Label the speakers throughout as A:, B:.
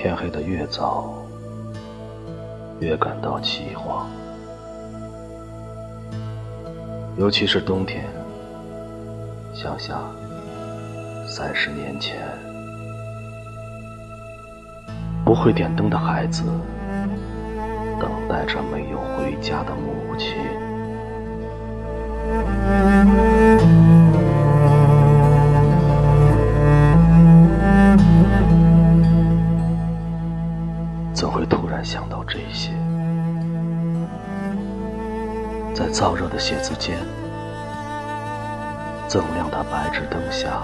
A: 天黑的越早，越感到凄惶。尤其是冬天，想想三十年前，不会点灯的孩子，等待着没有回家的母亲。突然想到这些？在燥热的写字间，锃亮的白炽灯下，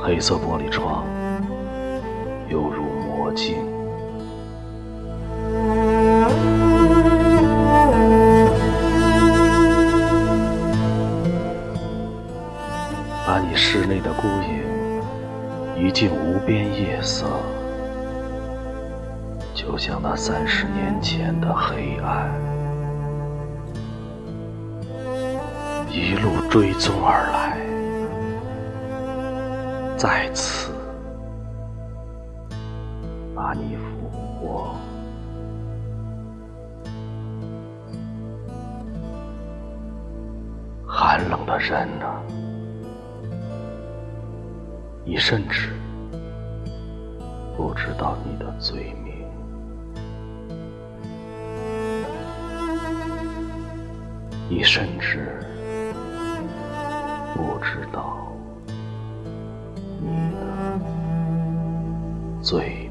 A: 黑色玻璃窗犹如魔镜，把你室内的孤影移进无边夜色。就像那三十年前的黑暗，一路追踪而来，再次把你俘获。寒冷的人啊，你甚至不知道你的罪名。你甚至不知道你的罪。